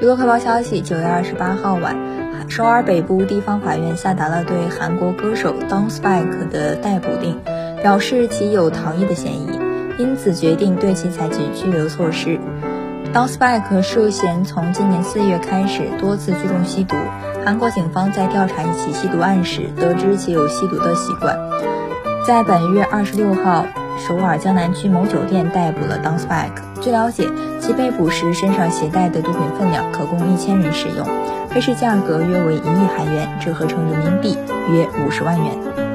娱乐快报消息，九月二十八号晚，首尔北部地方法院下达了对韩国歌手 Don Spike 的逮捕令，表示其有逃逸的嫌疑，因此决定对其采取拘留措施。Don Spike 涉嫌从今年四月开始多次聚众吸毒，韩国警方在调查一起吸毒案时得知其有吸毒的习惯，在本月二十六号。首尔江南区某酒店逮捕了 Don Spike。据了解，其被捕时身上携带的毒品分量可供一千人使用，黑市价格约为一亿韩元，折合成人民币约五十万元。